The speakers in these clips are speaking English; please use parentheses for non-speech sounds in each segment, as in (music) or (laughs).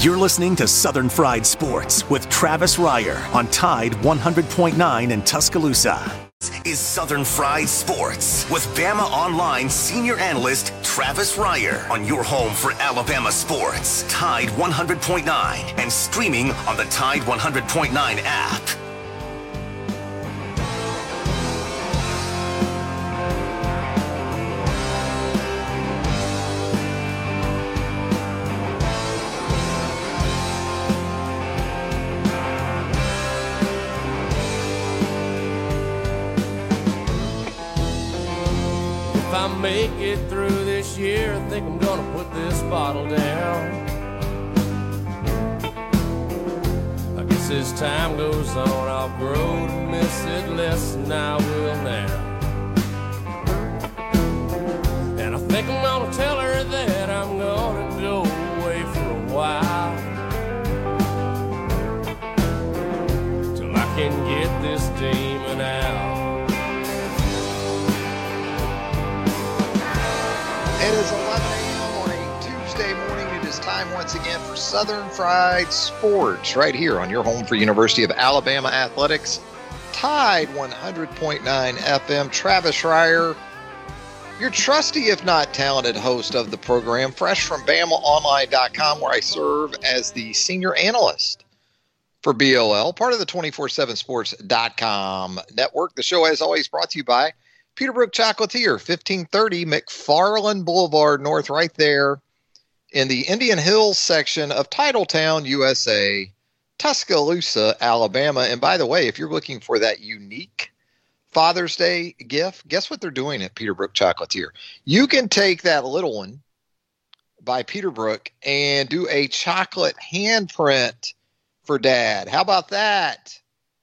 You're listening to Southern Fried Sports with Travis Reier on Tide 100.9 in Tuscaloosa. This Is Southern Fried Sports with Bama Online senior analyst Travis Reier on your home for Alabama sports. Tide 100.9 and streaming on the Tide 100.9 app. Bottle down. I guess as time goes on, I'll grow to miss it less than I will now. Time once again for Southern Fried Sports right here on your home for University of Alabama Athletics. Tide 100.9 FM. Travis Reier, your trusty, if not talented, host of the program, fresh from BamaOnline.com, where I serve as the senior analyst for BOL, part of the 247sports.com network. The show, as always, brought to you by Peterbrooke Chocolatier, 1530 McFarland Boulevard North, right there in the Indian Hills section of Titletown, USA, Tuscaloosa, Alabama. And by the way, if you're looking for that unique Father's Day gift, guess what they're doing at Peterbrooke Chocolatier? You can take that little one by Peterbrooke and do a chocolate handprint for dad. How about that?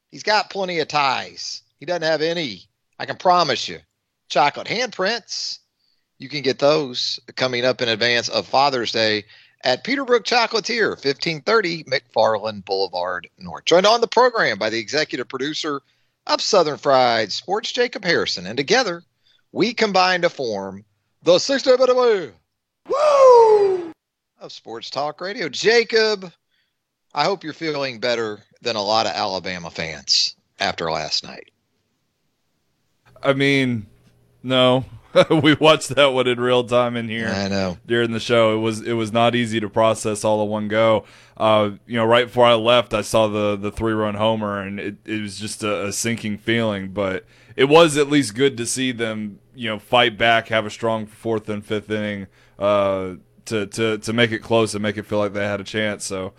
He's got plenty of ties. He doesn't have any I can promise you, chocolate handprints. You can get those coming up in advance of Father's Day at Peterbrooke Chocolatier, 1530 McFarland Boulevard North. Joined on the program by the executive producer of Southern Fried Sports, Jacob Harrison. And together, we combine to form the 60 minute way Woo! of Sports Talk Radio. Jacob, I hope you're feeling better than a lot of Alabama fans after last night. I mean, no. (laughs) we watched that one in real time in here. I know. During the show, it was it was not easy to process all in one go. Uh, you know, right before I left, I saw the the three run homer, and it, it was just a, a sinking feeling. But it was at least good to see them, you know, fight back, have a strong fourth and fifth inning, uh, to to to make it close and make it feel like they had a chance. So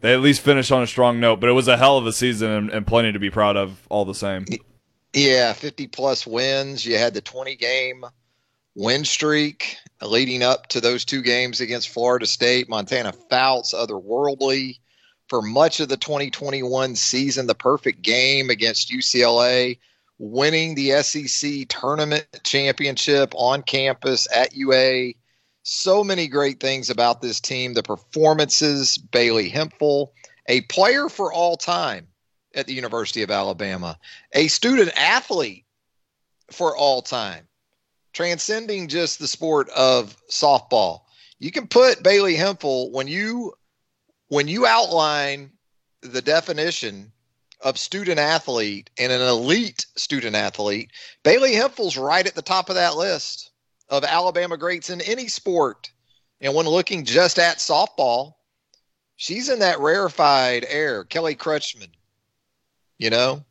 they at least finished on a strong note. But it was a hell of a season and, and plenty to be proud of, all the same. Yeah, 50 plus wins. You had the 20 game win streak leading up to those two games against Florida State. Montana Fouts, otherworldly for much of the 2021 season. The perfect game against UCLA, winning the SEC tournament championship on campus at UA. So many great things about this team. The performances, Bailey Hemphill, a player for all time at the University of Alabama, a student athlete for all time, transcending just the sport of softball. You can put Bailey Hemphill when you when you outline the definition of student athlete and an elite student athlete, Bailey Hemphill's right at the top of that list of Alabama greats in any sport. And when looking just at softball, she's in that rarefied air. Kelly Kretschman, you know,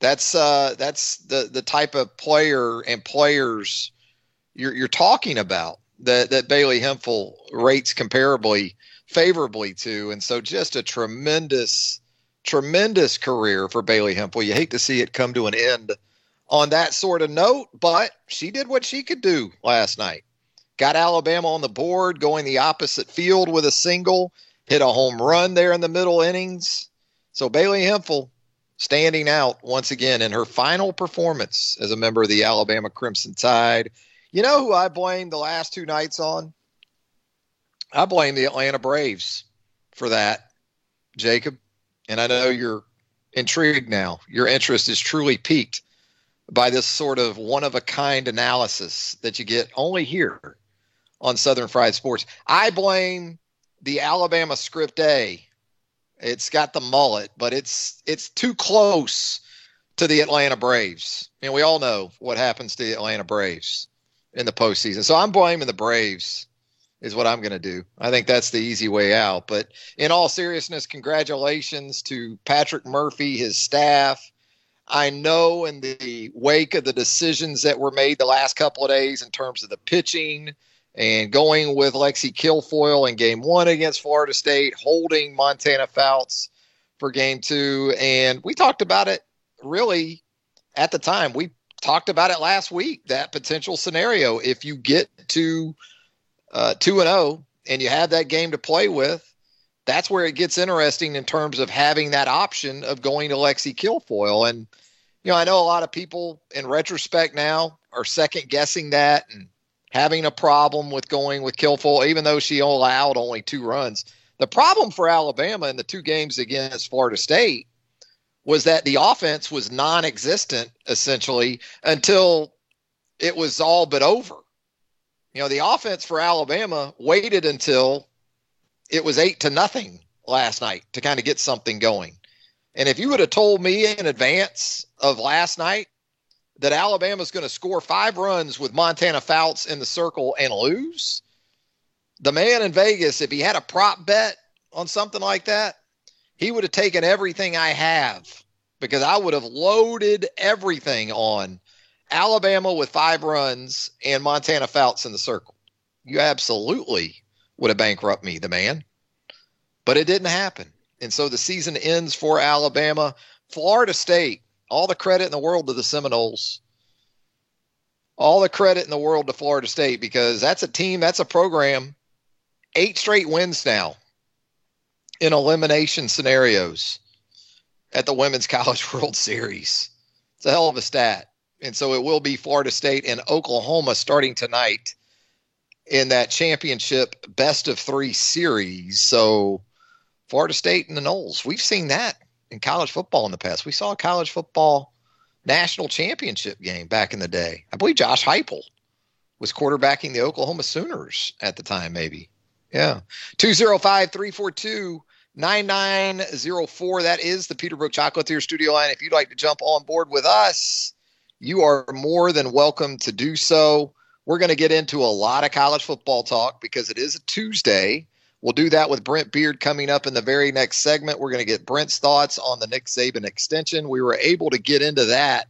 that's uh, that's the the type of player and players you're you're talking about that that Bailey Hemphill rates comparably favorably to, and so just a tremendous tremendous career for Bailey Hemphill. You hate to see it come to an end on that sort of note, but she did what she could do last night. Got Alabama on the board, going the opposite field with a single, hit a home run there in the middle innings. So Bailey Hemphill standing out once again in her final performance as a member of the Alabama Crimson Tide. You know who I blame the last two nights on? I blame the Atlanta Braves for that, Jacob. And I know you're intrigued now. Your interest is truly piqued by this sort of one of a kind analysis that you get only here on Southern Fried Sports. I blame the Alabama script A. It's got the mullet, but it's it's too close to the Atlanta Braves. And we all know what happens to the Atlanta Braves in the postseason. So I'm blaming the Braves is what I'm going to do. I think that's the easy way out. But in all seriousness, congratulations to Patrick Murphy, his staff. I know in the wake of the decisions that were made the last couple of days in terms of the pitching and going with Lexi Kilfoyle in game one against Florida State, holding Montana Fouts for game two. And we talked about it really at the time. We talked about it last week that potential scenario. If you get to uh, 2 and 0 and you have that game to play with, that's where it gets interesting in terms of having that option of going to Lexi Kilfoyle. And, you know, I know a lot of people in retrospect now are second guessing that and having a problem with going with Kilfoyle, even though she allowed only two runs. The problem for Alabama in the two games against Florida State was that the offense was non existent essentially until it was all but over. You know, the offense for Alabama waited until it was eight to nothing last night to kind of get something going. And if you would have told me in advance of last night that Alabama's going to score five runs with Montana Fouts in the circle and lose, the man in Vegas, if he had a prop bet on something like that, he would have taken everything I have because I would have loaded everything on Alabama with five runs and Montana Fouts in the circle. You absolutely would have bankrupt me, the man. But it didn't happen. And so the season ends for Alabama. Florida State, all the credit in the world to the Seminoles. All the credit in the world to Florida State because that's a team, that's a program. Eight straight wins now in elimination scenarios at the Women's (laughs) College World Series. It's a hell of a stat. And so it will be Florida State and Oklahoma starting tonight in that championship best of three series. So Florida State and the Noles, we've seen that in college football in the past. We saw a college football national championship game back in the day. I believe Josh Heupel was quarterbacking the Oklahoma Sooners at the time, maybe. Yeah. 205 342 9904. That is the Peterbrooke Chocolatier studio line. If you'd like to jump on board with us, you are more than welcome to do so. We're going to get into a lot of college football talk because it is a Tuesday. We'll do that with Brent Beard coming up in the very next segment. We're going to get Brent's thoughts on the Nick Saban extension. We were able to get into that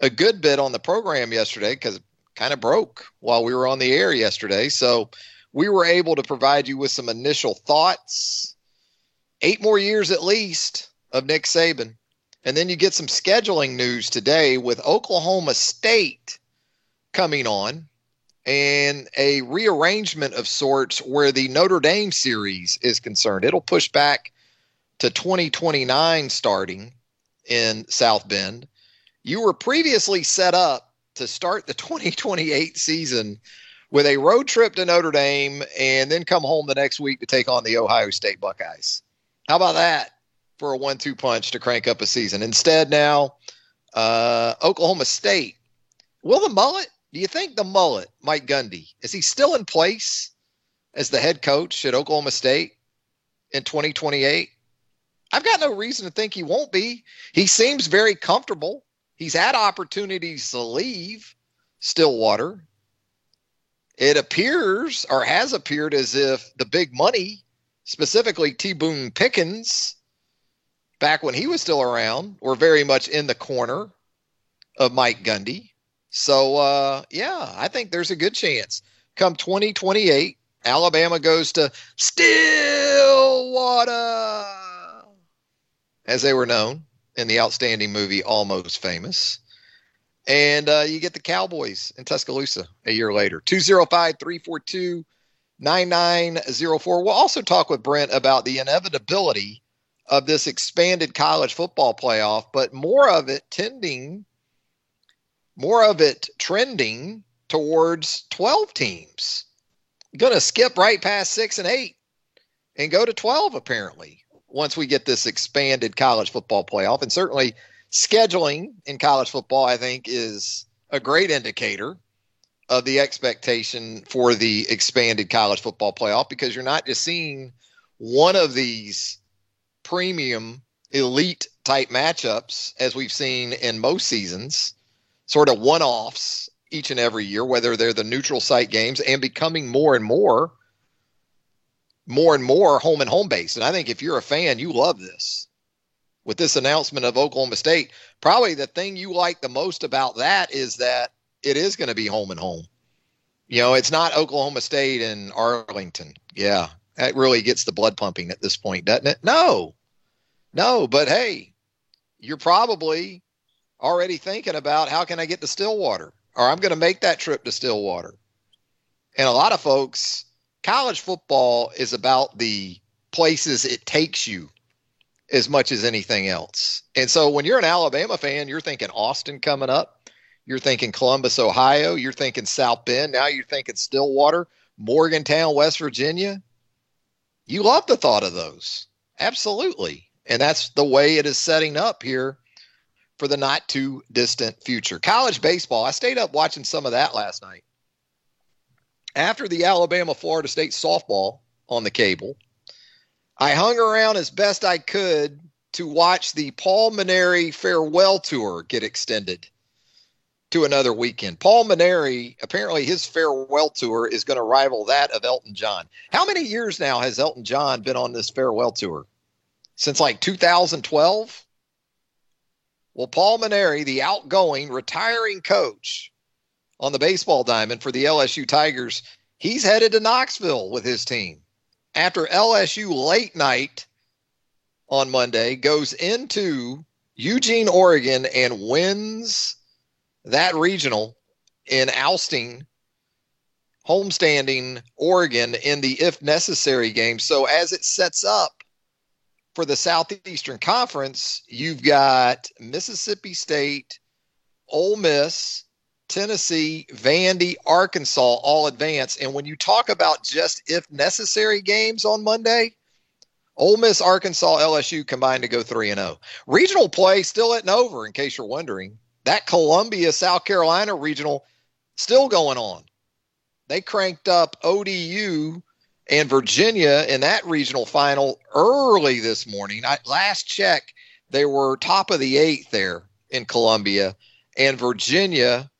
a good bit on the program yesterday because it kind of broke while we were on the air yesterday. So we were able to provide you with some initial thoughts. Eight more years at least of Nick Saban. And then you get some scheduling news today with Oklahoma State coming on and a rearrangement of sorts where the Notre Dame series is concerned. It'll push back to 2029 starting in South Bend. You were previously set up to start the (laughs) 2028 season with a road trip to Notre Dame and then come home the next week to take on the Ohio State Buckeyes. How about that for a one two punch to crank up a season? Instead, now, uh, Oklahoma State. Will the mullet do you think the mullet, Mike Gundy, is he still in place as the head coach at Oklahoma State in 2028? I've got no reason to think he won't be. He seems very comfortable. He's had opportunities to leave Stillwater. It appears or has appeared as if the big money, specifically T. Boone Pickens, back when he was still around, were very much in the corner of Mike Gundy. So uh, yeah, I think there's a good chance. Come 2028, Alabama goes to Stillwater, as they were known in the outstanding movie Almost Famous. And uh, you get the Cowboys in Tuscaloosa a year later. 205 342 9904. We'll also talk with Brent about the inevitability of this expanded college football playoff, but more of it tending more of it trending towards 12 teams. Going to skip right past six and eight and go to 12, apparently, once we get this expanded college football playoff. And certainly scheduling in college football, I think, is a great indicator of the expectation for the expanded college football playoff because you're not just seeing one of these premium elite type matchups as we've seen in most seasons, sort of one offs each and every year, whether they're the neutral site games and becoming more and more, more and more home and home base. And I think if you're a fan, you love this. With this announcement of Oklahoma State, probably the thing you like the most about that is that it is going to be home and home. You know, it's not Oklahoma State and Arlington. Yeah, that really gets the blood pumping at this point, doesn't it? No, no, but hey, you're probably already thinking about how can I get to Stillwater? or I'm going to make that trip to Stillwater. And a lot of folks, college football is about the places it takes you as much as anything else. And so when you're an Alabama fan, you're thinking Austin coming up. You're thinking Columbus, Ohio. You're thinking South Bend. Now you're thinking Stillwater, Morgantown, West Virginia. You love the thought of those. Absolutely. And that's the way it is setting up here for the not too distant future. College baseball, I stayed up watching some of that last night. After the Alabama Florida State softball on the cable, I hung around as best I could to watch the Paul Mainieri farewell tour get extended to another weekend. Paul Mainieri, apparently his farewell tour is going to rival that of Elton John. How many years now has Elton John been on this farewell tour? Since like 2012? Well, Paul Mainieri, the outgoing retiring coach on the baseball diamond for the LSU Tigers, he's headed to Knoxville with his team. After LSU late night on Monday goes into Eugene, Oregon, and wins that regional in ousting homestanding Oregon in the if necessary game. So as it sets up for the Southeastern Conference, you've got Mississippi State, Ole Miss, Tennessee, Vandy, Arkansas all advance. And when you talk about just if necessary games on Monday, Ole Miss, Arkansas, LSU combined to go 3 and 0. Regional play still isn't over, in case you're wondering. That Columbia, South Carolina regional still going on. They cranked up ODU and Virginia in that regional final early this morning. I, last check, they were top of the eighth there in Columbia, and Virginia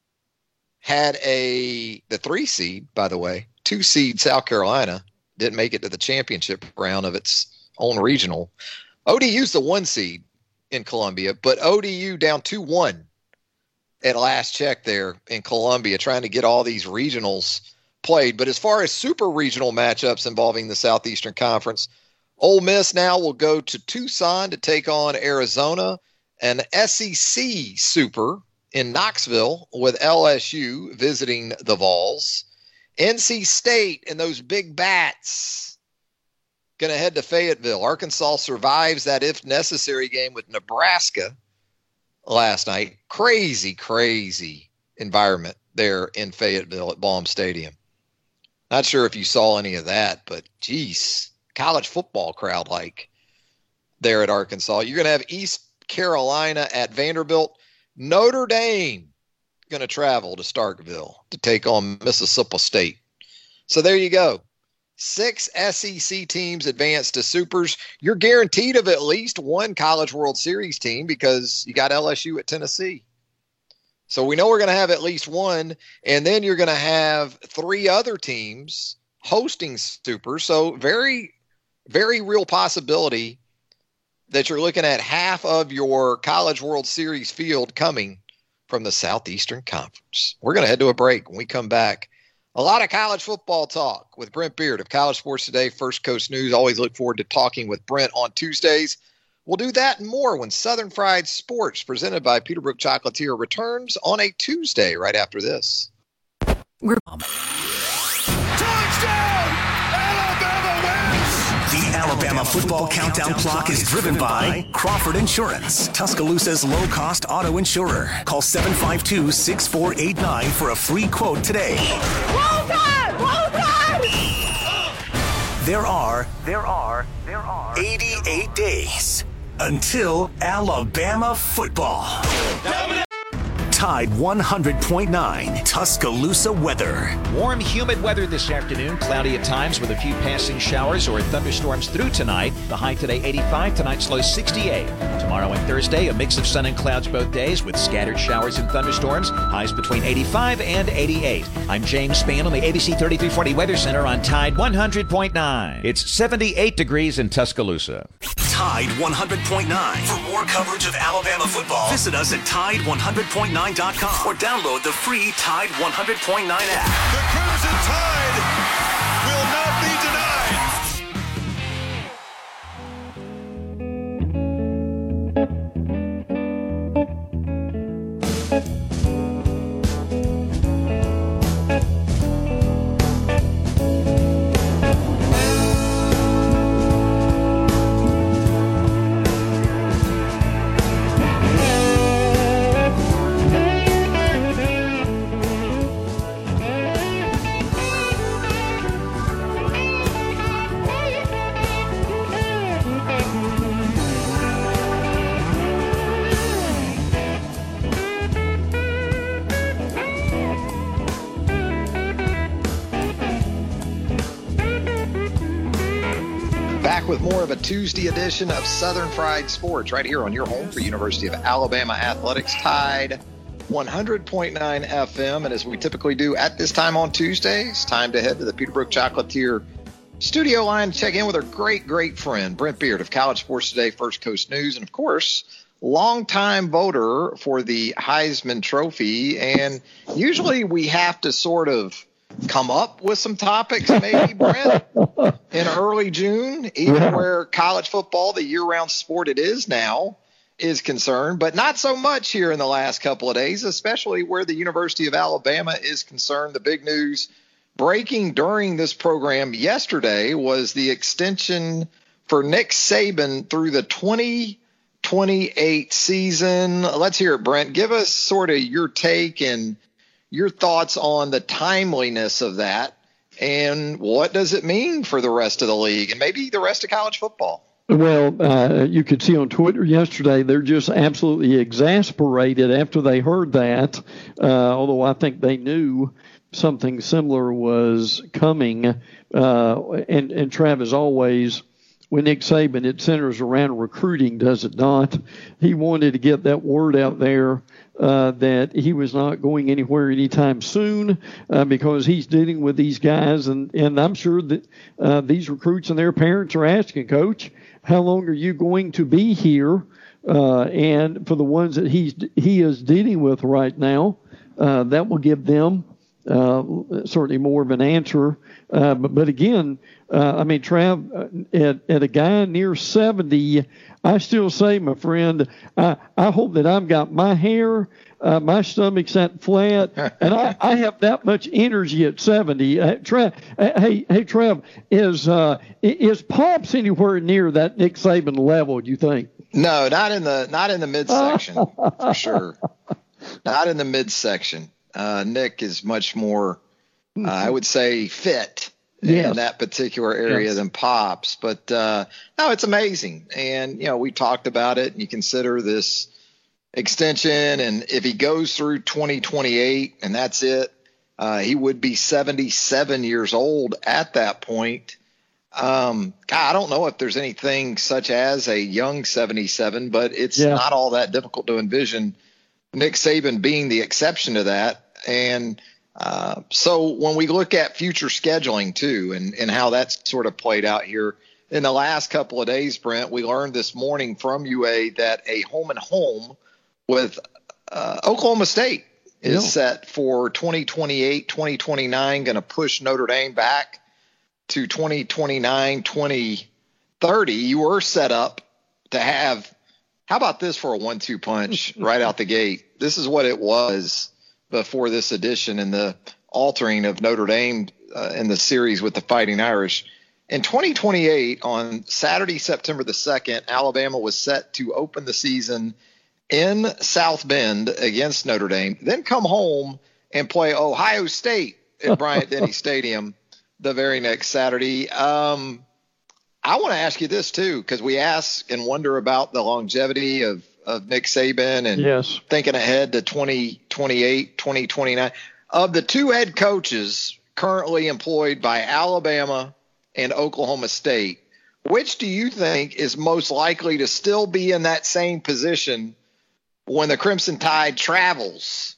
had a the three seed, by the way, two seed South Carolina didn't make it to the championship round of its own regional. ODU's the one seed in Columbia, but ODU down two one at last check there in Columbia, trying to get all these regionals played. But as far as super regional matchups involving the Southeastern Conference, Ole Miss now will go to Tucson to take on Arizona, an SEC super in Knoxville with LSU visiting the Vols. NC State and those big bats going to head to Fayetteville. Arkansas survives that if necessary game with Nebraska last night. Crazy, crazy environment there in Fayetteville at Baum Stadium. Not sure if you saw any of that, but geez, college football crowd like there at Arkansas. You're going to have East Carolina at Vanderbilt. Notre Dame going to travel to Starkville to take on Mississippi State. So there you go. Six SEC teams advance to supers. You're guaranteed of at least one College World Series team because you got LSU at Tennessee. So we know we're going to have at least one, and then you're going to have three other teams hosting Super. So very, very real possibility that you're looking at half of your College World Series field coming from the Southeastern Conference. We're going to head to a break. When we come back, a lot of college football talk with Brent Beard of College Sports Today, First Coast News. Always look forward to talking with Brent on Tuesdays. We'll do that and more when Southern Fried Sports, presented by Peterbrooke Chocolatier, returns on a Tuesday right after this. We're Touchdown! Alabama wins! The Alabama football countdown clock is driven by Crawford Insurance, Tuscaloosa's low cost auto insurer. Call 752 6489 for a free quote today. Roll time! Roll time! There are, there are, there are 88 days until Alabama football. Tide 100.9 Tuscaloosa weather. Warm, humid weather this afternoon. Cloudy at times with a few passing showers or thunderstorms through tonight. The high today 85, tonight's low 68. Tomorrow and Thursday, a mix of sun and clouds both days with scattered showers and thunderstorms. Highs between 85 and 88. I'm James Spann on the ABC 3340 Weather Center on Tide 100.9. It's 78 degrees in Tuscaloosa. Tide 100.9. For more coverage of Alabama football, visit us at Tide100.9.com or download the free Tide 100.9 app. The Crimson Tide Tuesday edition of Southern Fried Sports right here on your home for University of Alabama Athletics Tide 100.9 FM. And as we typically do at this time on Tuesdays, time to head to the Peterbrooke Chocolatier studio line to check in with our great, great friend, Brent Beard of College Sports Today, First Coast News, and of course, longtime voter for the Heisman Trophy. And usually we have to sort of come up with some topics, maybe, Brent, in early June, even Yeah. where college football, the year round sport it is now, is concerned, but not so much here in the last couple of days, especially where the University of Alabama is concerned. The big news breaking during this program yesterday was the extension for Nick Saban through the 2028 season. Let's hear it, Brent. Give us sort of your take and your thoughts on the timeliness of that and what does it mean for the rest of the league and maybe the rest of college football? Well, uh, you could see on Twitter yesterday, they're just absolutely exasperated after they heard that. Uh, although I think they knew something similar was coming. Uh, and, and Travis always, when Nick Saban, it centers around recruiting, does it not? He wanted to get that word out there uh, that he was not going anywhere anytime soon uh, because he's dealing with these guys, and and I'm sure that uh, these recruits and their parents are asking, Coach, how long are you going to be here? Uh, and for the ones that he's he is dealing with right now, uh, that will give them uh, certainly more of an answer. Uh, but, but again, uh, I mean, Trav, uh, at, at a guy near 70, I still say, my friend, I, I hope that I've got my hair, uh, my stomach's that flat, (laughs) and I, I have that much energy at 70. Uh, Trav, hey, hey, Trav, is uh, is Pops anywhere near that Nick Saban level? Do you think? No, not in the not in the midsection for sure. (laughs) Not in the midsection. Uh, Nick is much more, uh, I would say, fit Yes. in that particular area Yes. than Pops. But uh, no, it's amazing, and you know we talked about it, and you consider this extension, and if he goes through 2028, and that's it, uh, he would be 77 years old at that point. Um, God, I don't know if there's anything such as a young 77, but it's Yeah. not all that difficult to envision Nick Saban being the exception to that. And uh, so when we look at future scheduling too, and, and how that's sort of played out here in the last couple of days, Brent, we learned this morning from UA that a home and home with uh, Oklahoma State is set for 2028, 2029, going to push Notre Dame back to 2029, 2030. You were set up to have, how about this for a one two punch (laughs) right out the gate? This is what it was before this edition and the altering of Notre Dame uh, in the series with the Fighting Irish. In 2028, on Saturday, September the 2nd, Alabama was set to open the season in South Bend against Notre Dame, then come home and play Ohio State at Bryant Denny (laughs) Stadium the very next Saturday. Um, I want to ask you this too, because we ask and wonder about the longevity of of Nick Saban and yes. thinking ahead to 2028, 2029. Of the two head coaches currently employed by Alabama and Oklahoma State, which do you think is most likely to still be in that same position when the Crimson Tide travels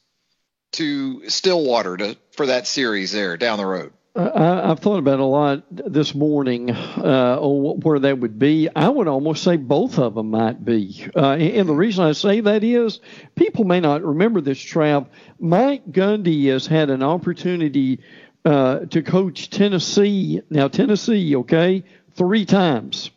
to Stillwater to, for that series there down the road? I, have thought about a lot this morning uh, on where that would be. I would almost say both of them might be. Uh, and the reason I say that is people may not remember this, Trav. Mike Gundy has had an opportunity uh, to coach Tennessee. Now, Tennessee, okay, three times.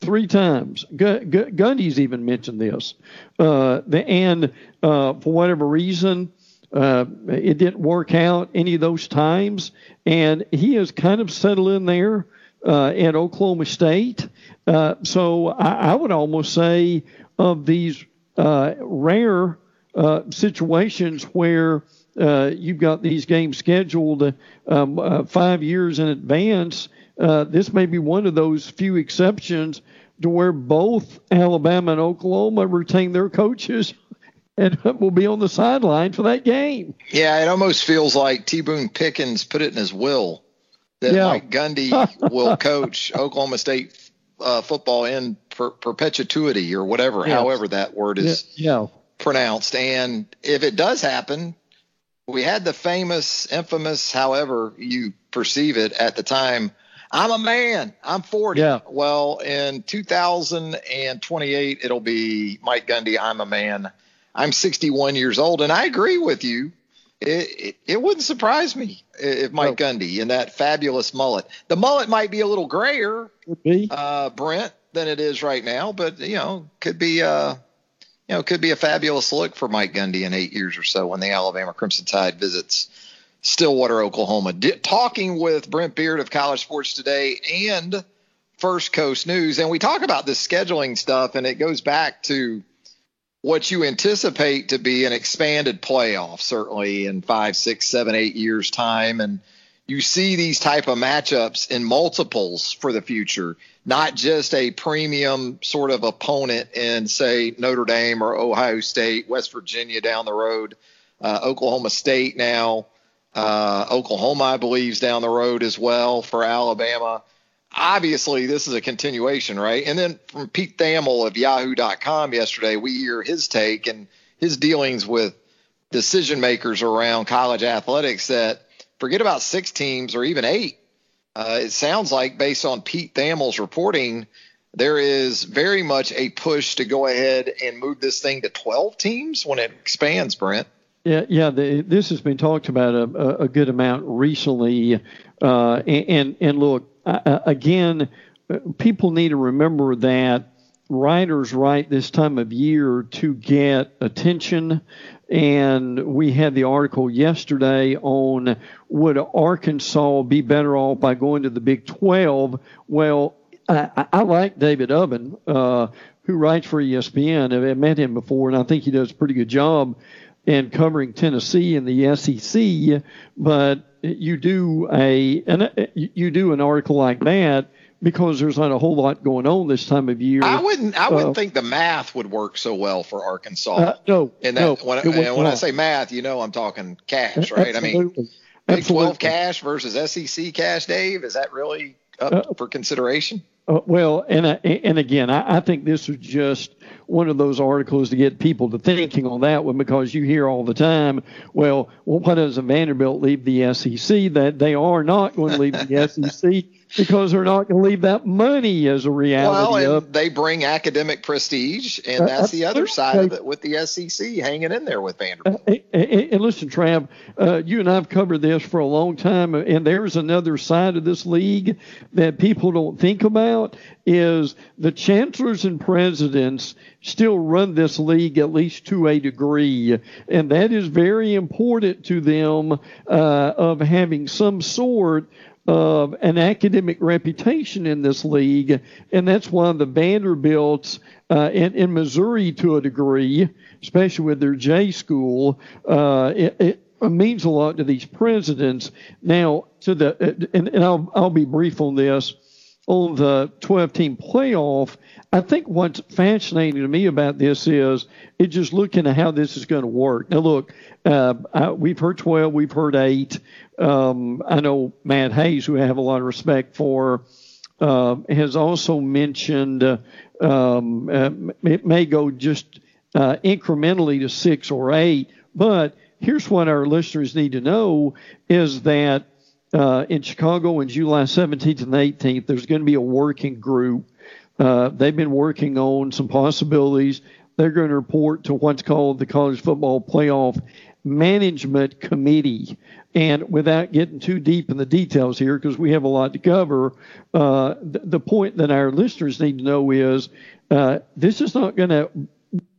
Three times. G- G- Gundy's even mentioned this. Uh, the, and uh, for whatever reason, uh, it didn't work out any of those times, and he has kind of settled in there uh, at Oklahoma State. Uh, so I, I, would almost say of these uh, rare uh, situations where uh, you've got these games scheduled um, five years in advance, this may be one of those few exceptions to where both Alabama and Oklahoma retain their coaches and (laughs) will be on the sideline for that game. Yeah, it almost feels like T. Boone Pickens put it in his will that yeah. Mike Gundy (laughs) will coach Oklahoma State uh, football in per- perpetuity or whatever, yes. however that word is yeah. pronounced. And if it does happen, we had the famous, infamous, however you perceive it at the time. I'm a man. I'm 40. Yeah. Well, in 2028, it'll be Mike Gundy. I'm a man. I'm 61 years old, and I agree with you. It, it, it wouldn't surprise me if Mike. Gundy in that fabulous mullet. The mullet might be a little grayer, uh, Brent, than it is right now, but you know, could be uh, you know, could be a fabulous look for Mike Gundy in eight years or so when the Alabama Crimson Tide visits Stillwater, Oklahoma. D- talking with Brent Beard of College Sports Today and First Coast News, and we talk about this scheduling stuff, and it goes back to what you anticipate to be an expanded playoff, certainly in five, six, seven, eight years' time. And you see these type of matchups in multiples for the future, not just a premium sort of opponent in, say, Notre Dame or Ohio State, West Virginia down the road, uh, Oklahoma State now. Uh, Oklahoma, I believe, is down the road as well for Alabama obviously this is a continuation, right? And then from Pete Thamel of Yahoo.com yesterday, we hear his take and his dealings with decision makers around college athletics that forget about six teams or even eight. Uh, it sounds like, based on Pete Thamel's reporting, there is very much a push to go ahead and move this thing to 12 teams when it expands, Brent. Yeah, yeah. The, this has been talked about a, a good amount recently, uh, and, and, look, uh, again, people need to remember that writers write this time of year to get attention. And we had the article yesterday on would Arkansas be better off by going to the Big 12? Well, I, I like David Ubben, uh, who writes for ESPN. I've met him before, and I think he does a pretty good job in covering Tennessee and the SEC. But you do a an, you do an article like that because there's not a whole lot going on this time of year. I wouldn't I wouldn't uh, think the math would work so well for Arkansas. Uh, no, and that no, when, and when I say math, you know I'm talking cash, right? Absolutely. I mean, Big 12 cash versus SEC cash, Dave. Is that really up uh, for consideration? Uh, well, and and again, I, I think this was just one of those articles to get people to thinking on that one because you hear all the time, well, well why doesn't Vanderbilt leave the SEC? That they are not going to leave the SEC because they're not going to leave that money as a reality. Well, of, they bring academic prestige, and that's the other side of it with the SEC hanging in there with Vanderbilt. Uh, and, and, listen, Trav, uh, you and I've covered this for a long time, and there's another side of this league that people don't think about is the chancellors and presidents still run this league at least to a degree, and that is very important to them uh, of having some sort of an academic reputation in this league, and that's why the Vanderbilts uh, in, in Missouri, to a degree, especially with their J school, uh, it, it, means a lot to these presidents. Now, to the and, and I'll I'll be brief on this on the 12 team playoff, I think what's fascinating to me about this is it's just looking at how this is going to work. Now, look, uh, I, we've heard 12, we've heard eight. Um, I know Matt Hayes, who I have a lot of respect for, uh, has also mentioned um, uh, it may go just uh, incrementally to six or eight. But here's what our listeners need to know is that uh, in Chicago on July 17th and 18th, there's going to be a working group. Uh, they've been working on some possibilities. They're going to report to what's called the College Football Playoff Management Committee. And without getting too deep in the details here, because we have a lot to cover, uh, the, the, point that our listeners need to know is uh, this is not going to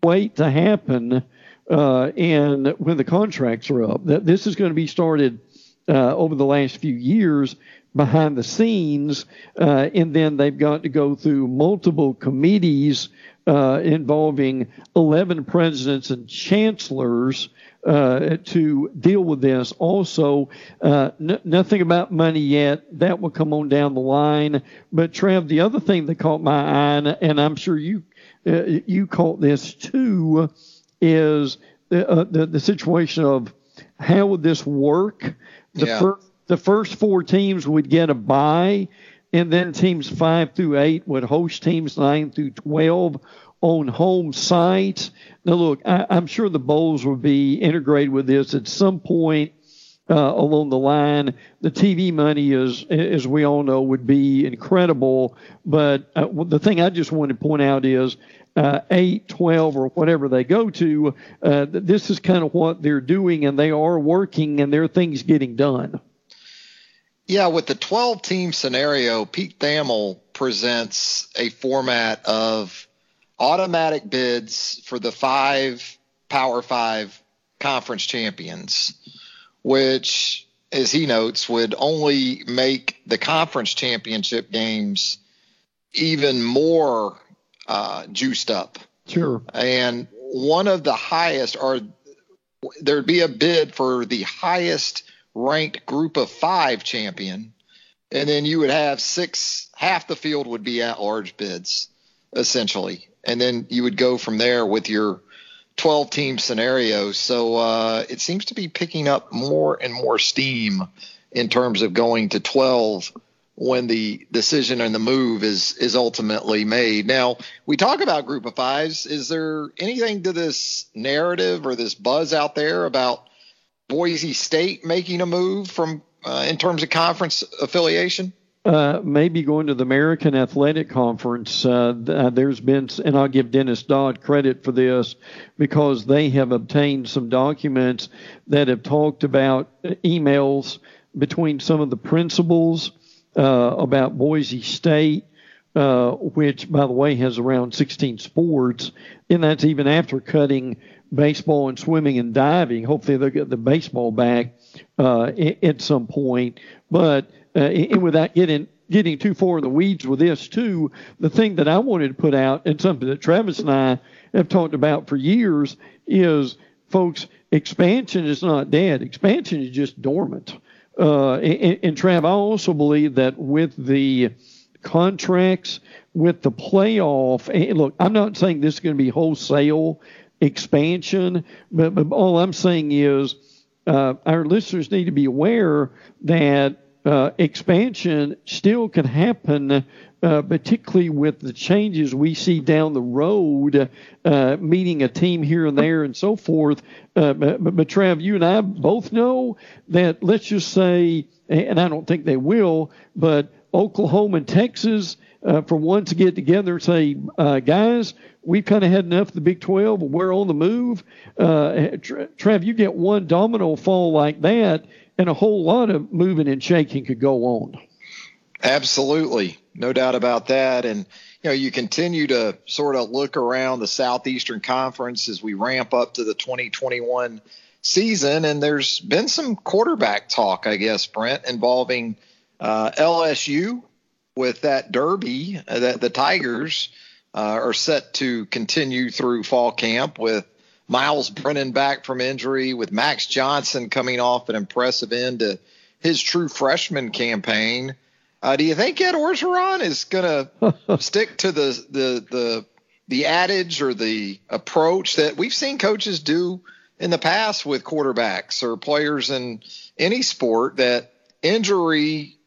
wait to happen uh, and when the contracts are up. That this is going to be started uh, over the last few years behind the scenes, uh, and then they've got to go through multiple committees uh, involving 11 presidents and chancellors. Uh, to deal with this. Also, uh, n- nothing about money yet. That will come on down the line. But Trev, the other thing that caught my eye, and, and I'm sure you uh, you caught this too, is the, the, the situation of how would this work? The yeah. first the first four teams would get a bye, and then teams five through eight would host teams nine through twelve on home sites. Now, look, I, am sure the bowls will be integrated with this at some point uh, along the line. The TV money is, as we all know, would be incredible. But uh, the thing I just want to point out is uh, 8, 12, or whatever they go to, uh, this is kind of what they're doing, and they are working, and their things getting done. Yeah, with the 12 team scenario, Pete Thamel presents a format of automatic bids for the five Power Five conference champions, which, as he notes, would only make the conference championship games even more uh, juiced up. Sure. And one of the highest, or there'd be a bid for the highest ranked group of five champion. And then you would have six, half the field would be at large bids, essentially. And then you would go from there with your 12 team scenario. So uh, it seems to be picking up more and more steam in terms of going to 12 when the decision and the move is is ultimately made. Now, we talk about group of fives. Is there anything to this narrative or this buzz out there about Boise State making a move from uh, in terms of conference affiliation? Uh, maybe going to the American Athletic Conference. Uh, uh, there's been, and I'll give Dennis Dodd credit for this because they have obtained some documents that have talked about emails between some of the principals uh, about Boise State, uh, which, by the way, has around 16 sports, and that's even after cutting baseball and swimming and diving. Hopefully, they'll get the baseball back uh, at some point. But uh, and without getting getting too far in the weeds with this too, the thing that I wanted to put out, and something that Travis and I have talked about for years, is folks, expansion is not dead. Expansion is just dormant. Uh, and, and Trav, I also believe that with the contracts, with the playoff, look, I'm not saying this is going to be wholesale expansion, but, but all I'm saying is uh, our listeners need to be aware that uh, expansion still can happen, uh, particularly with the changes we see down the road, uh, meeting a team here and there and so forth. Uh, but, Trav, you and I both know that, let's just say, and I don't think they will, but Oklahoma and Texas, uh, for one, to get together and say, uh, guys, we've kind of had enough of the Big 12. We're on the move. Uh, Trav, you get one domino fall like that, and a whole lot of moving and shaking could go on. Absolutely, no doubt about that. And you know, you continue to sort of look around the Southeastern Conference as we ramp up to the 2021 season, and there's been some quarterback talk, I guess, Brent, involving uh, LSU with that Derby uh, that the Tigers uh, are set to continue through fall camp with Myles Brennan back from injury, with Max Johnson coming off an impressive end to his true freshman campaign. Uh, do you think Ed Orgeron is going (laughs) to stick to the the the the adage or the approach that we've seen coaches do in the past with quarterbacks or players in any sport that injury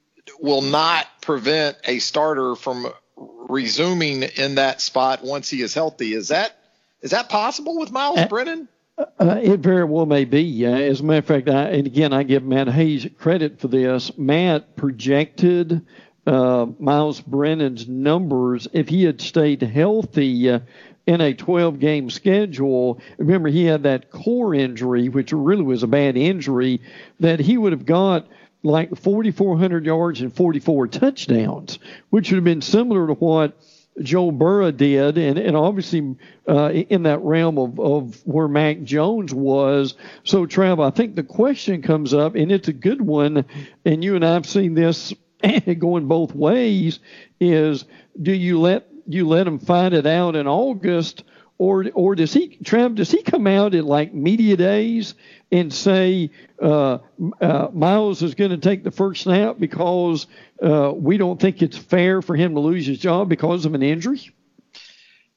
will not prevent a starter from resuming in that spot once he is healthy. Is that is that possible with Myles uh, Brennan? Uh, it very well may be. Uh, as a matter of fact, I, and again, I give Matt Hayes credit for this. Matt projected uh, Myles Brennan's numbers if he had stayed healthy uh, in a 12 game schedule. Remember, he had that core injury, which really was a bad injury, that he would have got like 4,400 yards and 44 touchdowns, which would have been similar to what Joe Burrow did, and, and obviously uh, in that realm of, of where Mac Jones was. So, Trav, I think the question comes up, and it's a good one, and you and I have seen this (laughs) going both ways is do you let you let him find it out in August or or does he Trev does he come out at like media days and say uh, uh, Myles is going to take the first snap because uh, we don't think it's fair for him to lose his job because of an injury?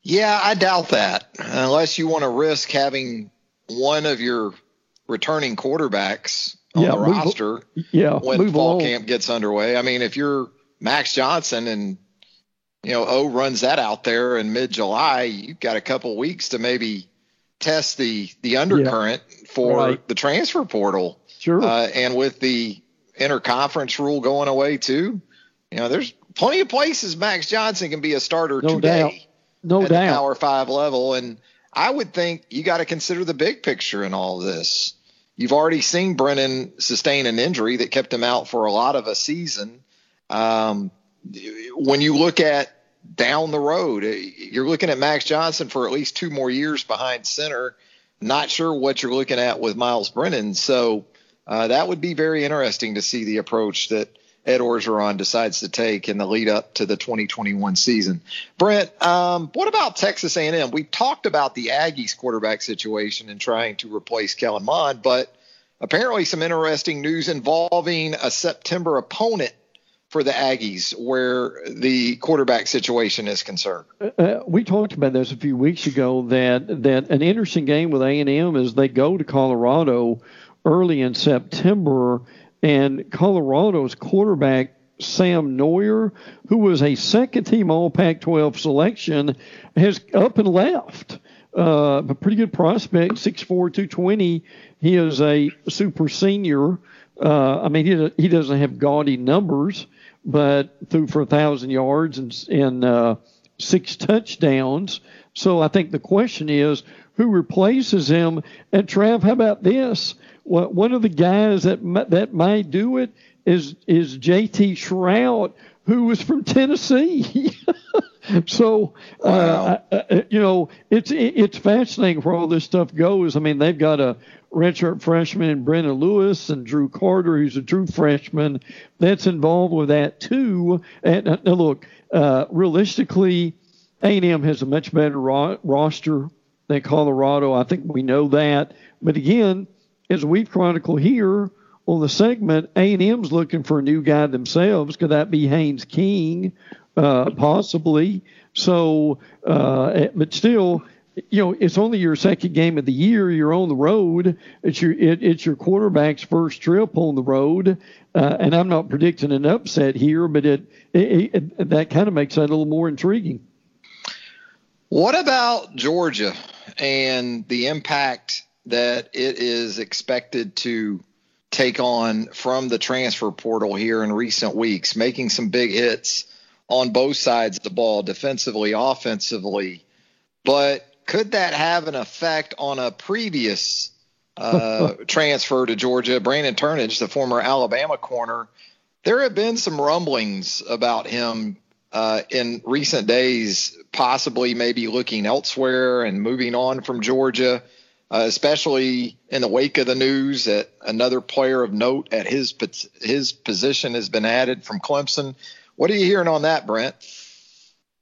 Yeah, I doubt that unless you want to risk having one of your returning quarterbacks on yeah, the move, roster yeah, when fall along. camp gets underway. I mean, if you're Max Johnson and you know O runs that out there in mid July, you've got a couple weeks to maybe test the the undercurrent yeah, for right. the transfer portal. Sure. Uh, and with the interconference rule going away too, you know, there's plenty of places Max Johnson can be a starter no today. Doubt. No at doubt. The power five level, and I would think you got to consider the big picture in all this. You've already seen Brennan sustain an injury that kept him out for a lot of a season. Um, when you look at down the road, you're looking at Max Johnson for at least two more years behind center. Not sure what you're looking at with Myles Brennan. So uh, that would be very interesting to see the approach that Ed Orgeron decides to take in the lead up to the 2021 season. Brent, um, what about Texas A&M? We talked about the Aggies quarterback situation and trying to replace Kellen Mond, but apparently some interesting news involving a September opponent for the Aggies where the quarterback situation is concerned. Uh, uh we talked about this a few weeks ago that that an interesting game with A&M is they go to Colorado early in September and Colorado's quarterback Sam Noyer, who was a second team All Pac 12 selection, has up and left. Uh, a pretty good prospect, 6'4, 220. He is a super senior. Uh, I mean, he, he doesn't have gaudy numbers, but threw for a thousand yards and, and uh, six touchdowns. So I think the question is who replaces him? And Trav, how about this? one of the guys that that might do it is is J.T. Shrout, who was from Tennessee. (laughs) so, uh, wow. uh, uh, you know, it's it's fascinating where all this stuff goes. I mean, they've got a redshirt freshman in Brendan Lewis and Drew Carter, who's a true freshman, that's involved with that too. And uh, look, uh, realistically, A&M has a much better ro- roster than Colorado. I think we know that. But again, as we've chronicled here on the segment, A&M's looking for a new guy themselves. Could that be Haynes King? Uh, possibly. So, uh, but still, you know, it's only your second game of the year. You're on the road. It's your it, it's your quarterback's first trip on the road, uh, and I'm not predicting an upset here, but it, it, it that kind of makes that a little more intriguing. What about Georgia and the impact that it is expected to take on from the transfer portal here in recent weeks, making some big hits on both sides of the ball, defensively, offensively. But could that have an effect on a previous uh, (laughs) transfer to Georgia, Brandon Turnage, the former Alabama corner? There have been some rumblings about him uh, in recent days, possibly maybe looking elsewhere and moving on from Georgia uh, especially in the wake of the news that another player of note at his his position has been added from Clemson. What are you hearing on that, Brent?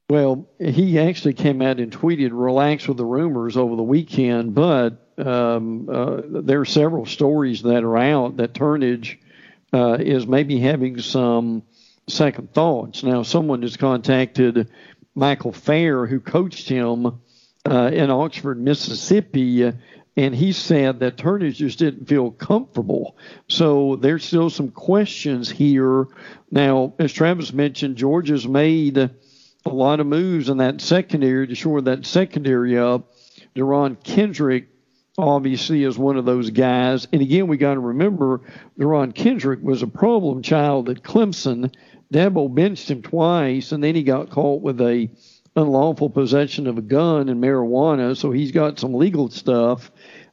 Well, he actually came out and tweeted, "Relax with the rumors" over the weekend, but um, uh, there are several stories that are out that Turnage uh, is maybe having some second thoughts. Now, someone has contacted Michael Fair, who coached him uh, in Oxford, Mississippi, and he said that Turnage just didn't feel comfortable. So there's still some questions here. Now, as Travis mentioned, Georgia's made a lot of moves in that secondary to shore that secondary up. Derion Kendrick obviously is one of those guys. And again, we got to remember Derion Kendrick was a problem child at Clemson. Dabo benched him twice, and then he got caught with a unlawful possession of a gun and marijuana. So he's got some legal stuff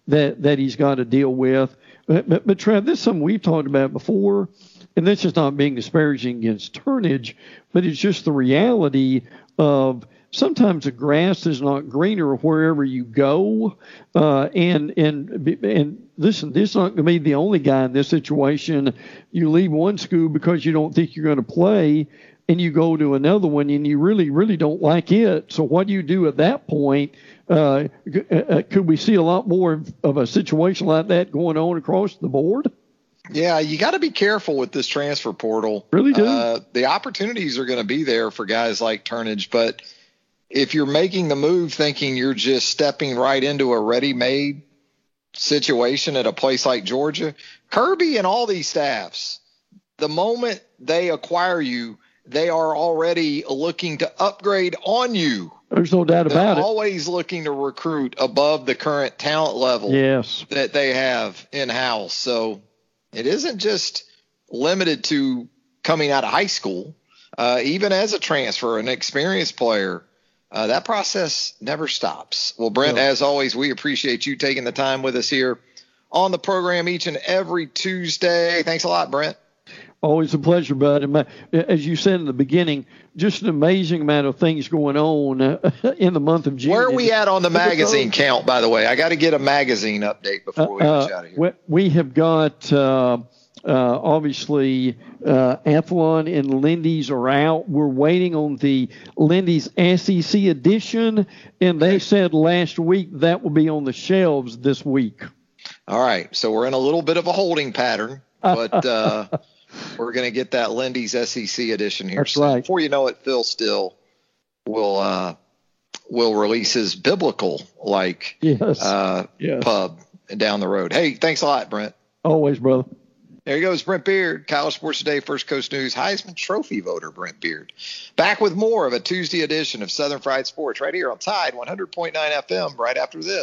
that that he's got to deal with. But, but, but this is something we've talked about before, and this is not being disparaging against Turnage, but it's just the reality of sometimes the grass is not greener wherever you go. Uh, and and and listen, this is not going to be the only guy in this situation. You leave one school because you don't think you're going to play, and you go to another one and you really really don't like it. So what do you do at that point? Uh, uh could we see a lot more of a situation like that going on across the board? Yeah, you got to be careful with this transfer portal. Really do. Uh, the opportunities are going to be there for guys like Turnage, but if you're making the move thinking you're just stepping right into a ready-made situation at a place like Georgia, Kirby and all these staffs, the moment they acquire you, they are already looking to upgrade on you. There's no doubt They're about it. Always looking to recruit above the current talent level yes. that they have in house. So it isn't just limited to coming out of high school. Uh, even as a transfer, an experienced player, uh, that process never stops. Well, Brent, no. as always, we appreciate you taking the time with us here on the program each and every Tuesday. Thanks a lot, Brent. Always a pleasure, bud. And my, as you said in the beginning, just an amazing amount of things going on uh, (laughs) in the month of June. Where are we at on the magazine count, by the way? I got to get a magazine update before we uh, get out of here. We have got. Uh, uh, obviously, uh, Athlon and Lindy's are out. We're waiting on the Lindy's SEC edition, and they said last week that will be on the shelves this week. All right, so we're in a little bit of a holding pattern, but (laughs) uh, we're going to get that Lindy's SEC edition here. That's right. Before you know it, Phil Steele will uh, will release his biblical like yes. Uh, yes. pub down the road. Hey, thanks a lot, Brent. Always, brother. There he goes, Brent Beard, College Sports Today, First Coast News, Heisman Trophy voter, Brent Beard. Back with more of a Tuesday edition of Southern Fried Sports right here on Tide 100.9 FM right after this.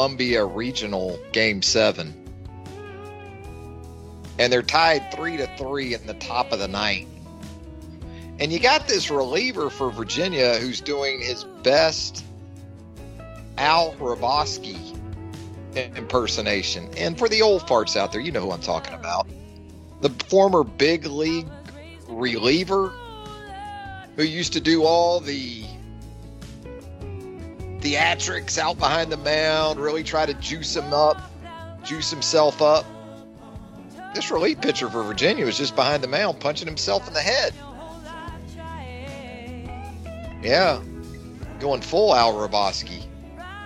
Columbia Regional Game Seven, and they're tied three to three in the top of the ninth. And you got this reliever for Virginia who's doing his best Al Hrabosky impersonation. And for the old farts out there, you know who I'm talking about. The former big league reliever who used to do all the theatrics out behind the mound, really try to juice him up, juice himself up. This relief pitcher for Virginia was just behind the mound, punching himself in the head. Yeah, going full Al Hrabosky,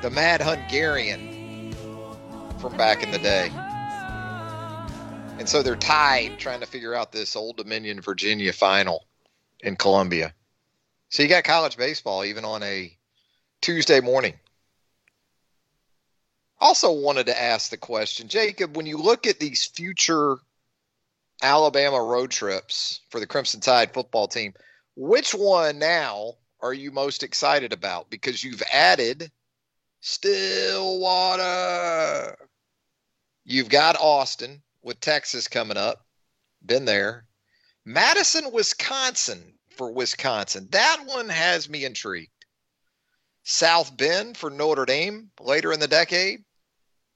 the Mad Hungarian from back in the day. And so they're tied trying to figure out this Old Dominion Virginia final in Columbia. So you got college baseball even on a Tuesday morning. Also wanted to ask the question, Jacob, when you look at these future Alabama road trips for the Crimson Tide football team, which one now are you most excited about? Because you've added Stillwater. You've got Austin with Texas coming up. Been there. Madison, Wisconsin for Wisconsin. That one has me intrigued. South Bend for Notre Dame later in the decade.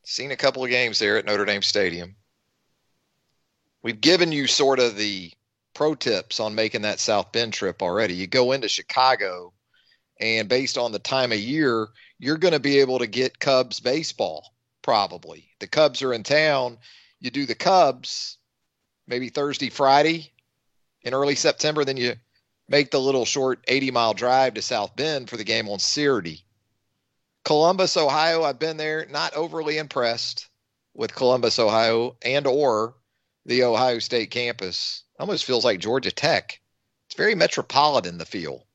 Seen a couple of games there at Notre Dame Stadium. We've given you sort of the pro tips on making that South Bend trip already. You go into Chicago, and based on the time of year, you're going to be able to get Cubs baseball probably. The Cubs are in town. You do the Cubs maybe Thursday, Friday in early September, then you make the little short 80 mile drive to South Bend for the game on Saturday. Columbus, Ohio, I've been there, not overly impressed with Columbus, Ohio, and or the Ohio State campus. Almost feels like Georgia Tech. It's very metropolitan, the feel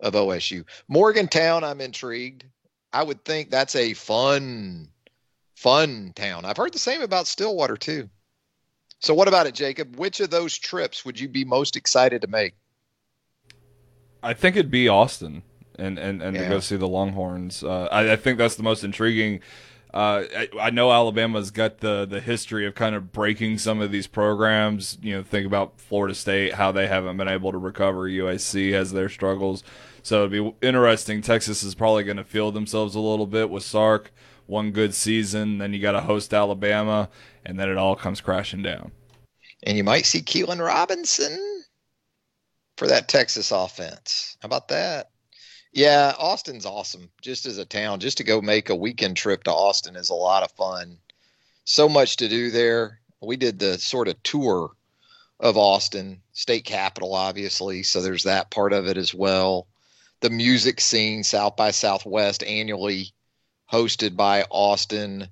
of OSU. Morgantown, I'm intrigued. I would think that's a fun, fun town. I've heard the same about Stillwater too. So, what about it, Jacob? Which of those trips would you be most excited to make? I think it'd be Austin and and, and Yeah. to go see the Longhorns. Uh, I, I think that's the most intriguing. Uh, I, I know Alabama's got the the history of kind of breaking some of these programs. You know, think about Florida State, how they haven't been able to recover. USC has their struggles, so it'd be interesting. Texas is probably going to feel themselves a little bit with Sark. One good season, then you got to host Alabama, and then it all comes crashing down. And you might see Keelan Robinson for that Texas offense. How about that? Yeah, Austin's awesome. Just as a town, just to go make a weekend trip to Austin is a lot of fun. So much to do there. We did the sort of tour of Austin, state capital, obviously. So there's that part of it as well. The music scene, South by Southwest, annually hosted by Austin.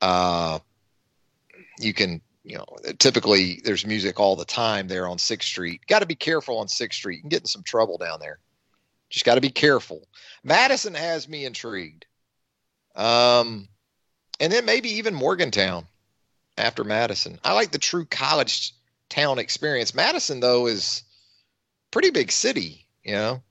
Uh, you can, you know, typically there's music all the time there on Sixth Street. Got to be careful on Sixth Street. You can get in some trouble down there. Just got to be careful. Madison has me intrigued. Um, and then maybe even Morgantown after Madison. I like the true college town experience. Madison though is pretty big city, you know.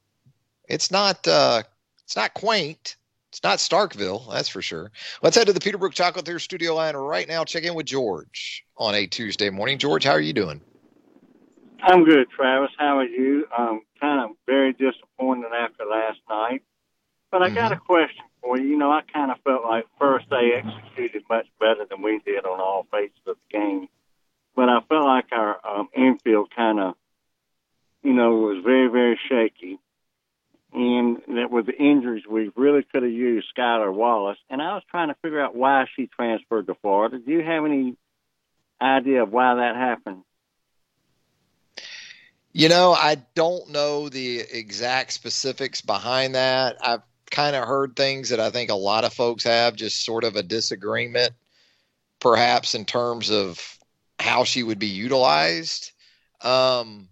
It's not uh it's not quaint. It's not Starkville, that's for sure. Let's head to the Peterbrooke Chocolatier studio line right now. Check in with George on a Tuesday morning. George, how are you doing? I'm good, Travis. How are you? I'm kind of very disappointed after last night. But I got a question for you. You know, I kind of felt like first they executed much better than we did on all phases of the game. But I felt like our um, infield kind of, you know, was very, very shaky. And that with the injuries, we really could have used Skylar Wallace. And I was trying to figure out why she transferred to Florida. Do you have any idea of why that happened? You know, I don't know the exact specifics behind that. I've kind of heard things that I think a lot of folks have, just sort of a disagreement, perhaps in terms of how she would be utilized. Um,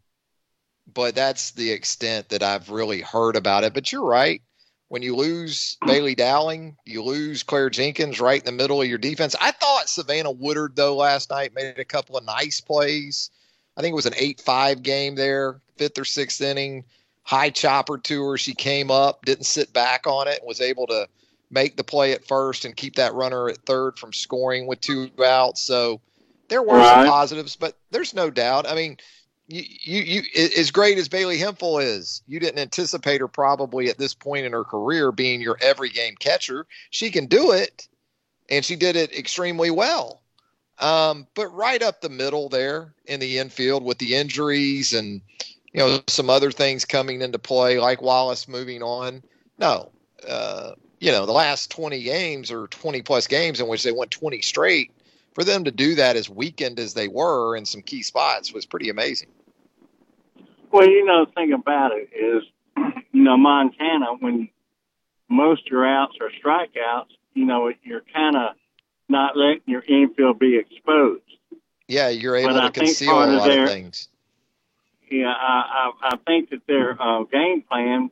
but that's the extent that I've really heard about it. But you're right. When you lose Bailey Dowling, you lose Claire Jenkins right in the middle of your defense. I thought Savannah Woodard, though, last night made a couple of nice plays. I think it was an 8 5 game there, fifth or sixth inning. High chopper to her. She came up, didn't sit back on it, was able to make the play at first and keep that runner at third from scoring with two outs. So there were some positives, but there's no doubt. I mean, you, you, you, as great as Bailey Hemphill is, you didn't anticipate her probably at this point in her career being your every game catcher. She can do it, and she did it extremely well. Um, but right up the middle there in the infield with the injuries and you know some other things coming into play, like Wallace moving on. No, uh, you know the last 20 games or 20 plus games in which they went 20 straight. For them to do that as weakened as they were in some key spots was pretty amazing. Well, you know, the thing about it is, you know, Montana, when most of your outs are strikeouts, you know, you're kind of not letting your infield be exposed. Yeah, you're able But to I conceal a of lot their- of things. yeah, I, I, I think that their uh, game plan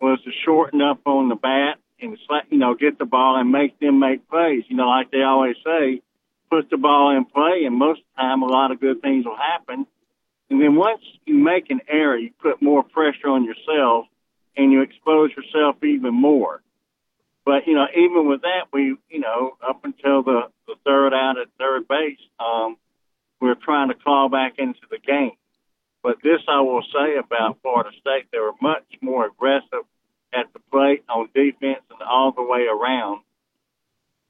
was to shorten up on the bat and you know get the ball and make them make plays. You know, like they always say, put the ball in play, and most of the time, a lot of good things will happen. And then once you make an error, you put more pressure on yourself, and you expose yourself even more. But you know, even with that, we you know up until the, the third out at third base, um, we we're trying to claw back into the game. But this I will say about Florida State, they were much more aggressive at the plate on defense and all the way around.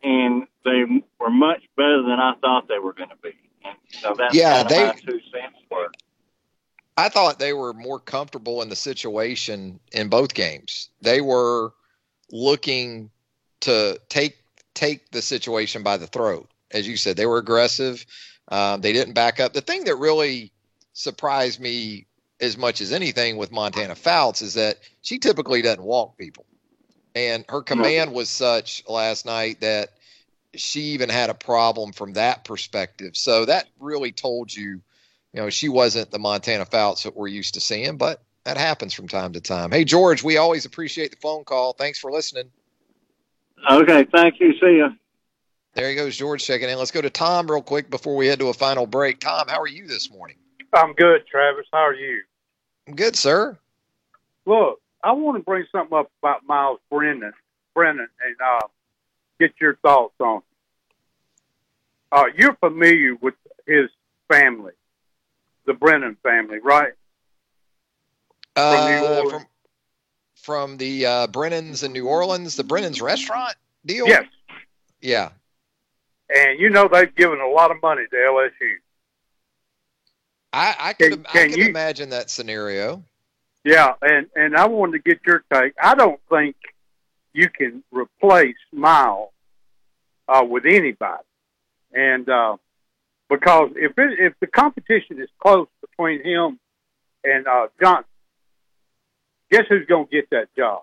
And they were much better than I thought they were going to be. So that's yeah, they, my two cents were. I thought they were more comfortable in the situation in both games. They were looking to take take the situation by the throat. As you said, they were aggressive. Um, they didn't back up. The thing that really surprised me as much as anything with Montana Fouts is that she typically doesn't walk people. And her command was such last night that she even had a problem from that perspective. So that really told you, you know, she wasn't the Montana Fouts that we're used to seeing, but that happens from time to time. Hey, George, we always appreciate the phone call. Thanks for listening. Okay, thank you. See you. There he goes, George checking in. Let's go to Tom real quick before we head to a final break. Tom, how are you this morning? I'm good, Travis. How are you? I'm good, sir. Look, I want to bring something up about Myles Brennan, Brennan, and uh, get your thoughts on. Uh, you're familiar with his family, the Brennan family, right? From New From, from the uh, Brennans in New Orleans, the Brennan's restaurant deal. Yes. Yeah. And you know they've given a lot of money to LSU. I, I could, can, I could you, imagine that scenario. Yeah, and and I wanted to get your take. I don't think you can replace Myles uh, with anybody, and uh, because if it, if the competition is close between him and uh, Johnson, guess who's going to get that job?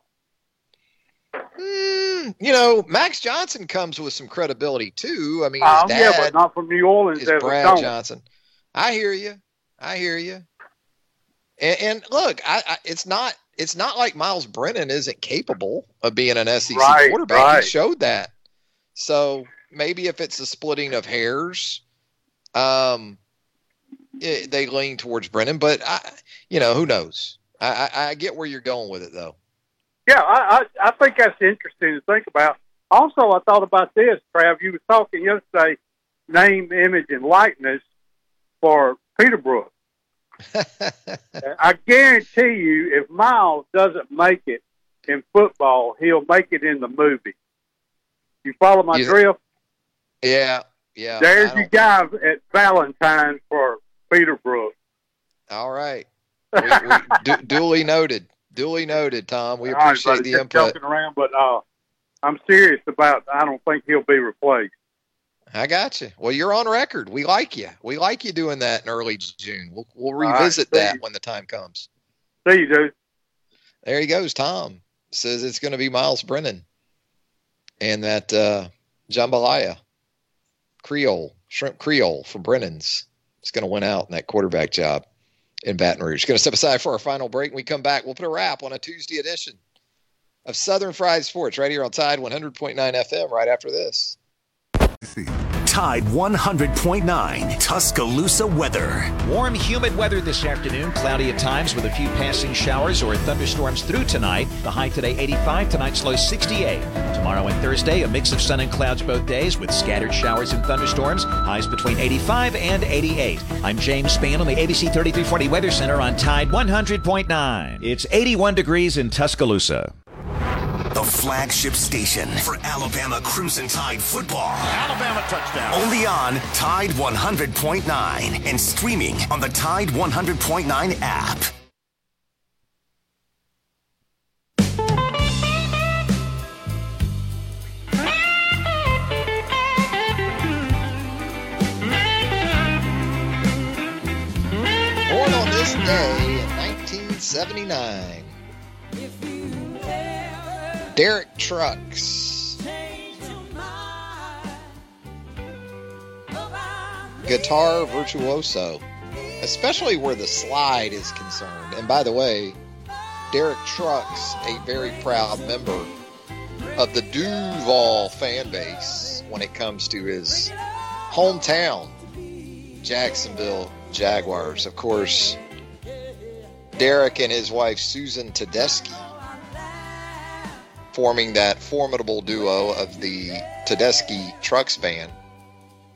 Mm, you know, Max Johnson comes with some credibility too. I mean, um, dad yeah, but not from New Orleans. Is Brad Johnson. I hear you. I hear you. And, and look, I, I, it's not it's not like Myles Brennan isn't capable of being an SEC right, quarterback. Right. He showed that. So maybe if it's a splitting of hairs, um, it, they lean towards Brennan. But I, you know, who knows? I, I, I get where you're going with it, though. Yeah, I, I, I think that's interesting to think about. Also, I thought about this, Trav. You were talking yesterday, name, image, and likeness for Peterbrooke. (laughs) I guarantee you, if Myles doesn't make it in football, he'll make it in the movie. You follow my You- drift? Yeah, yeah. There's I your don't- guy at Valentine for Peterbrooke. All right. We, we, (laughs) du- duly noted. Duly noted, Tom. We All right, appreciate buddy, the input. joking around, but uh, I'm serious about. I don't think he'll be replaced. I got you. Well, you're on record. We like you. We like you doing that in early June. We'll, we'll revisit see that you. when the time comes. See you, dude. There he goes, Tom. Says it's going to be Myles Brennan and that uh, jambalaya Creole, shrimp Creole from Brennan's. It's going to win out in that quarterback job in Baton Rouge. Going to step aside for our final break. When we come back, we'll put a wrap on a Tuesday edition of Southern Fried Sports right here on Tide 100.9 FM right after this. Tide 100.9 Tuscaloosa weather. Warm, humid weather this afternoon. Cloudy at times with a few passing showers or thunderstorms through tonight. The high today 85, tonight's low 68. Tomorrow and Thursday, a mix of sun and clouds both days with scattered showers and thunderstorms. Highs between 85 and 88. I'm James Spann on the ABC 3340 Weather Center on Tide 100.9. It's 81 degrees in Tuscaloosa. The flagship station for Alabama Crimson Tide football. Alabama touchdown. Only on Tide 100.9 and streaming on the Tide 100.9 app. Born on this day in 1979. Derek Trucks. Guitar virtuoso. especially where the slide is concerned. And by the way, Derek Trucks, a very proud member of the Duval fan base when it comes to his hometown, Jacksonville Jaguars. Of course, Derek and his wife Susan Tedeschi forming that formidable duo of the Tedeschi Trucks band.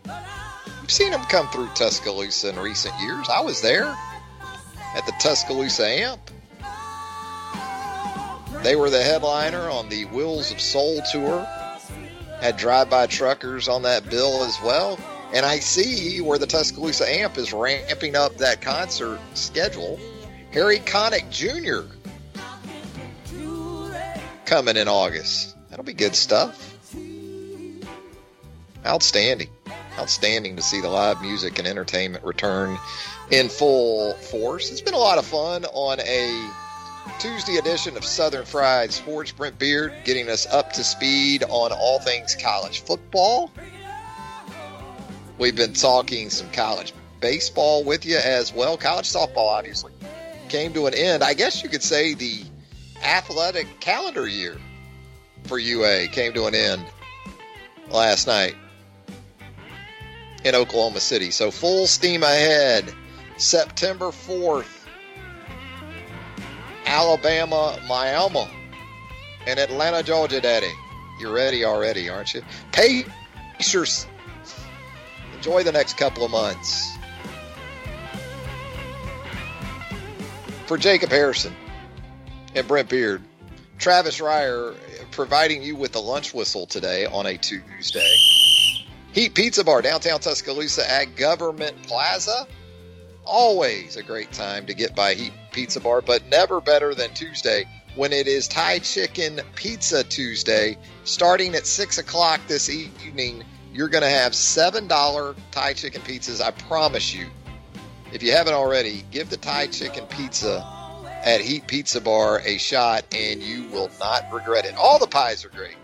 You've seen them come through Tuscaloosa in recent years. I was there at the Tuscaloosa Amp. They were the headliner on the Wheels of Soul tour. Had drive-by truckers on that bill as well. And I see where the Tuscaloosa Amp is ramping up that concert schedule. Harry Connick Jr. coming in August. That'll be good stuff. Outstanding. Outstanding to see the live music and entertainment return in full force. It's been a lot of fun on a Tuesday edition of Southern Fried Sports. Brent Beard getting us up to speed on all things college football. We've been talking some college baseball with you as well. College softball, obviously, came to an end. I guess you could say the athletic calendar year for UA came to an end last night in Oklahoma City. So full steam ahead. September 4th, Alabama, Miami, and Atlanta, Georgia, Daddy. You're ready already, aren't you? Pacers. Enjoy the next couple of months. For Jacob Harrison and Brent Beard, Travis Reier providing you with the lunch whistle today on a Tuesday. Heat Pizza Bar, downtown Tuscaloosa at Government Plaza. Always a great time to get by Heat Pizza Bar, but never better than Tuesday when it is Thai Chicken Pizza Tuesday. Starting at 6 o'clock this evening, you're going to have $7 Thai chicken pizzas. I promise you. If you haven't already, give the Thai chicken pizza at Heat Pizza Bar a shot, and you will not regret it. All the pies are great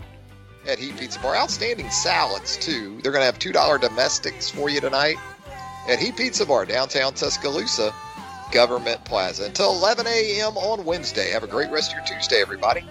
at Heat Pizza Bar. Outstanding salads, too. They're going to have $2 domestics for you tonight at Heat Pizza Bar, downtown Tuscaloosa, Government Plaza. Until 11 a.m. on Wednesday. Have a great rest of your Tuesday, everybody.